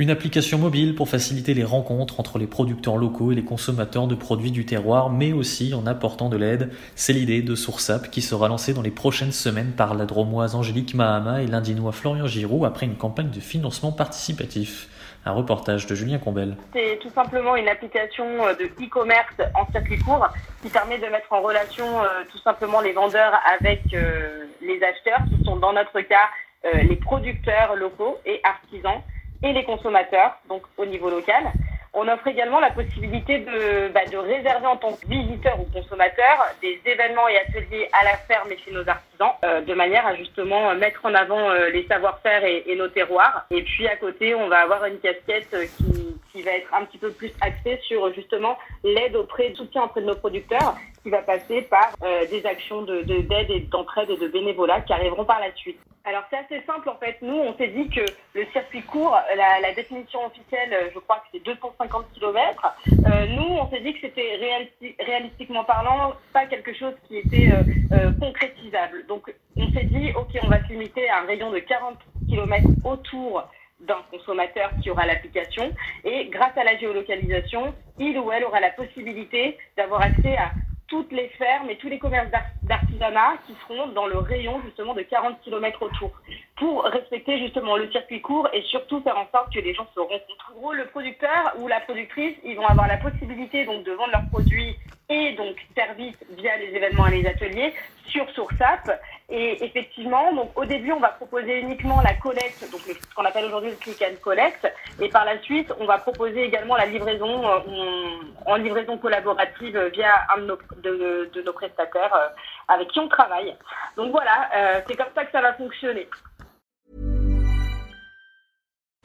Une application mobile pour faciliter les rencontres entre les producteurs locaux et les consommateurs de produits du terroir, mais aussi en apportant de l'aide. C'est l'idée de SourceApp qui sera lancée dans les prochaines semaines par la dromoise Angélique Mahama et l'indinois Florian Giroux après une campagne de financement participatif. Un reportage de Julien Combel. C'est tout simplement une application euh, de e-commerce en circuit court qui permet de mettre en relation euh, tout simplement les vendeurs avec euh, les acheteurs qui sont dans notre cas les producteurs locaux et artisans et les consommateurs, donc au niveau local. On offre également la possibilité de, bah, de réserver en tant que visiteur ou consommateur des événements et ateliers à la ferme et chez nos artisans, euh, de manière à justement mettre en avant euh, les savoir-faire et, et, nos terroirs. Et puis à côté, on va avoir une casquette qui, qui va être un petit peu plus axée sur justement l'aide auprès, soutien auprès de nos producteurs, qui va passer par euh, des actions de, d'aide et d'entraide et de bénévolat qui arriveront par la suite. Alors c'est assez simple en fait. Nous, on s'est dit que le circuit court, la, définition officielle, je crois que c'est 250 km. Euh, nous, on s'est dit que c'était réalisti- réalistiquement parlant pas quelque chose qui était euh, euh, concrétisable. Donc on s'est dit, ok, on va se limiter à un rayon de 40 km autour d'un consommateur qui aura l'application et grâce à la géolocalisation, il ou elle aura la possibilité d'avoir accès à toutes les fermes et tous les commerces d'artisanat qui seront dans le rayon justement de 40 km autour pour respecter justement le circuit court et surtout faire en sorte que les gens se rencontrent. En gros, le producteur ou la productrice, ils vont avoir la possibilité donc de vendre leurs produits et donc services via les événements et les ateliers sur SourceApp. Et effectivement, donc au début, on va proposer uniquement la collecte, donc ce qu'on appelle aujourd'hui le click and collect. Et par la suite, on va proposer également la livraison euh, en livraison collaborative via un de nos, de, de nos prestataires euh, avec qui on travaille. Donc voilà, euh, c'est comme ça que ça va fonctionner.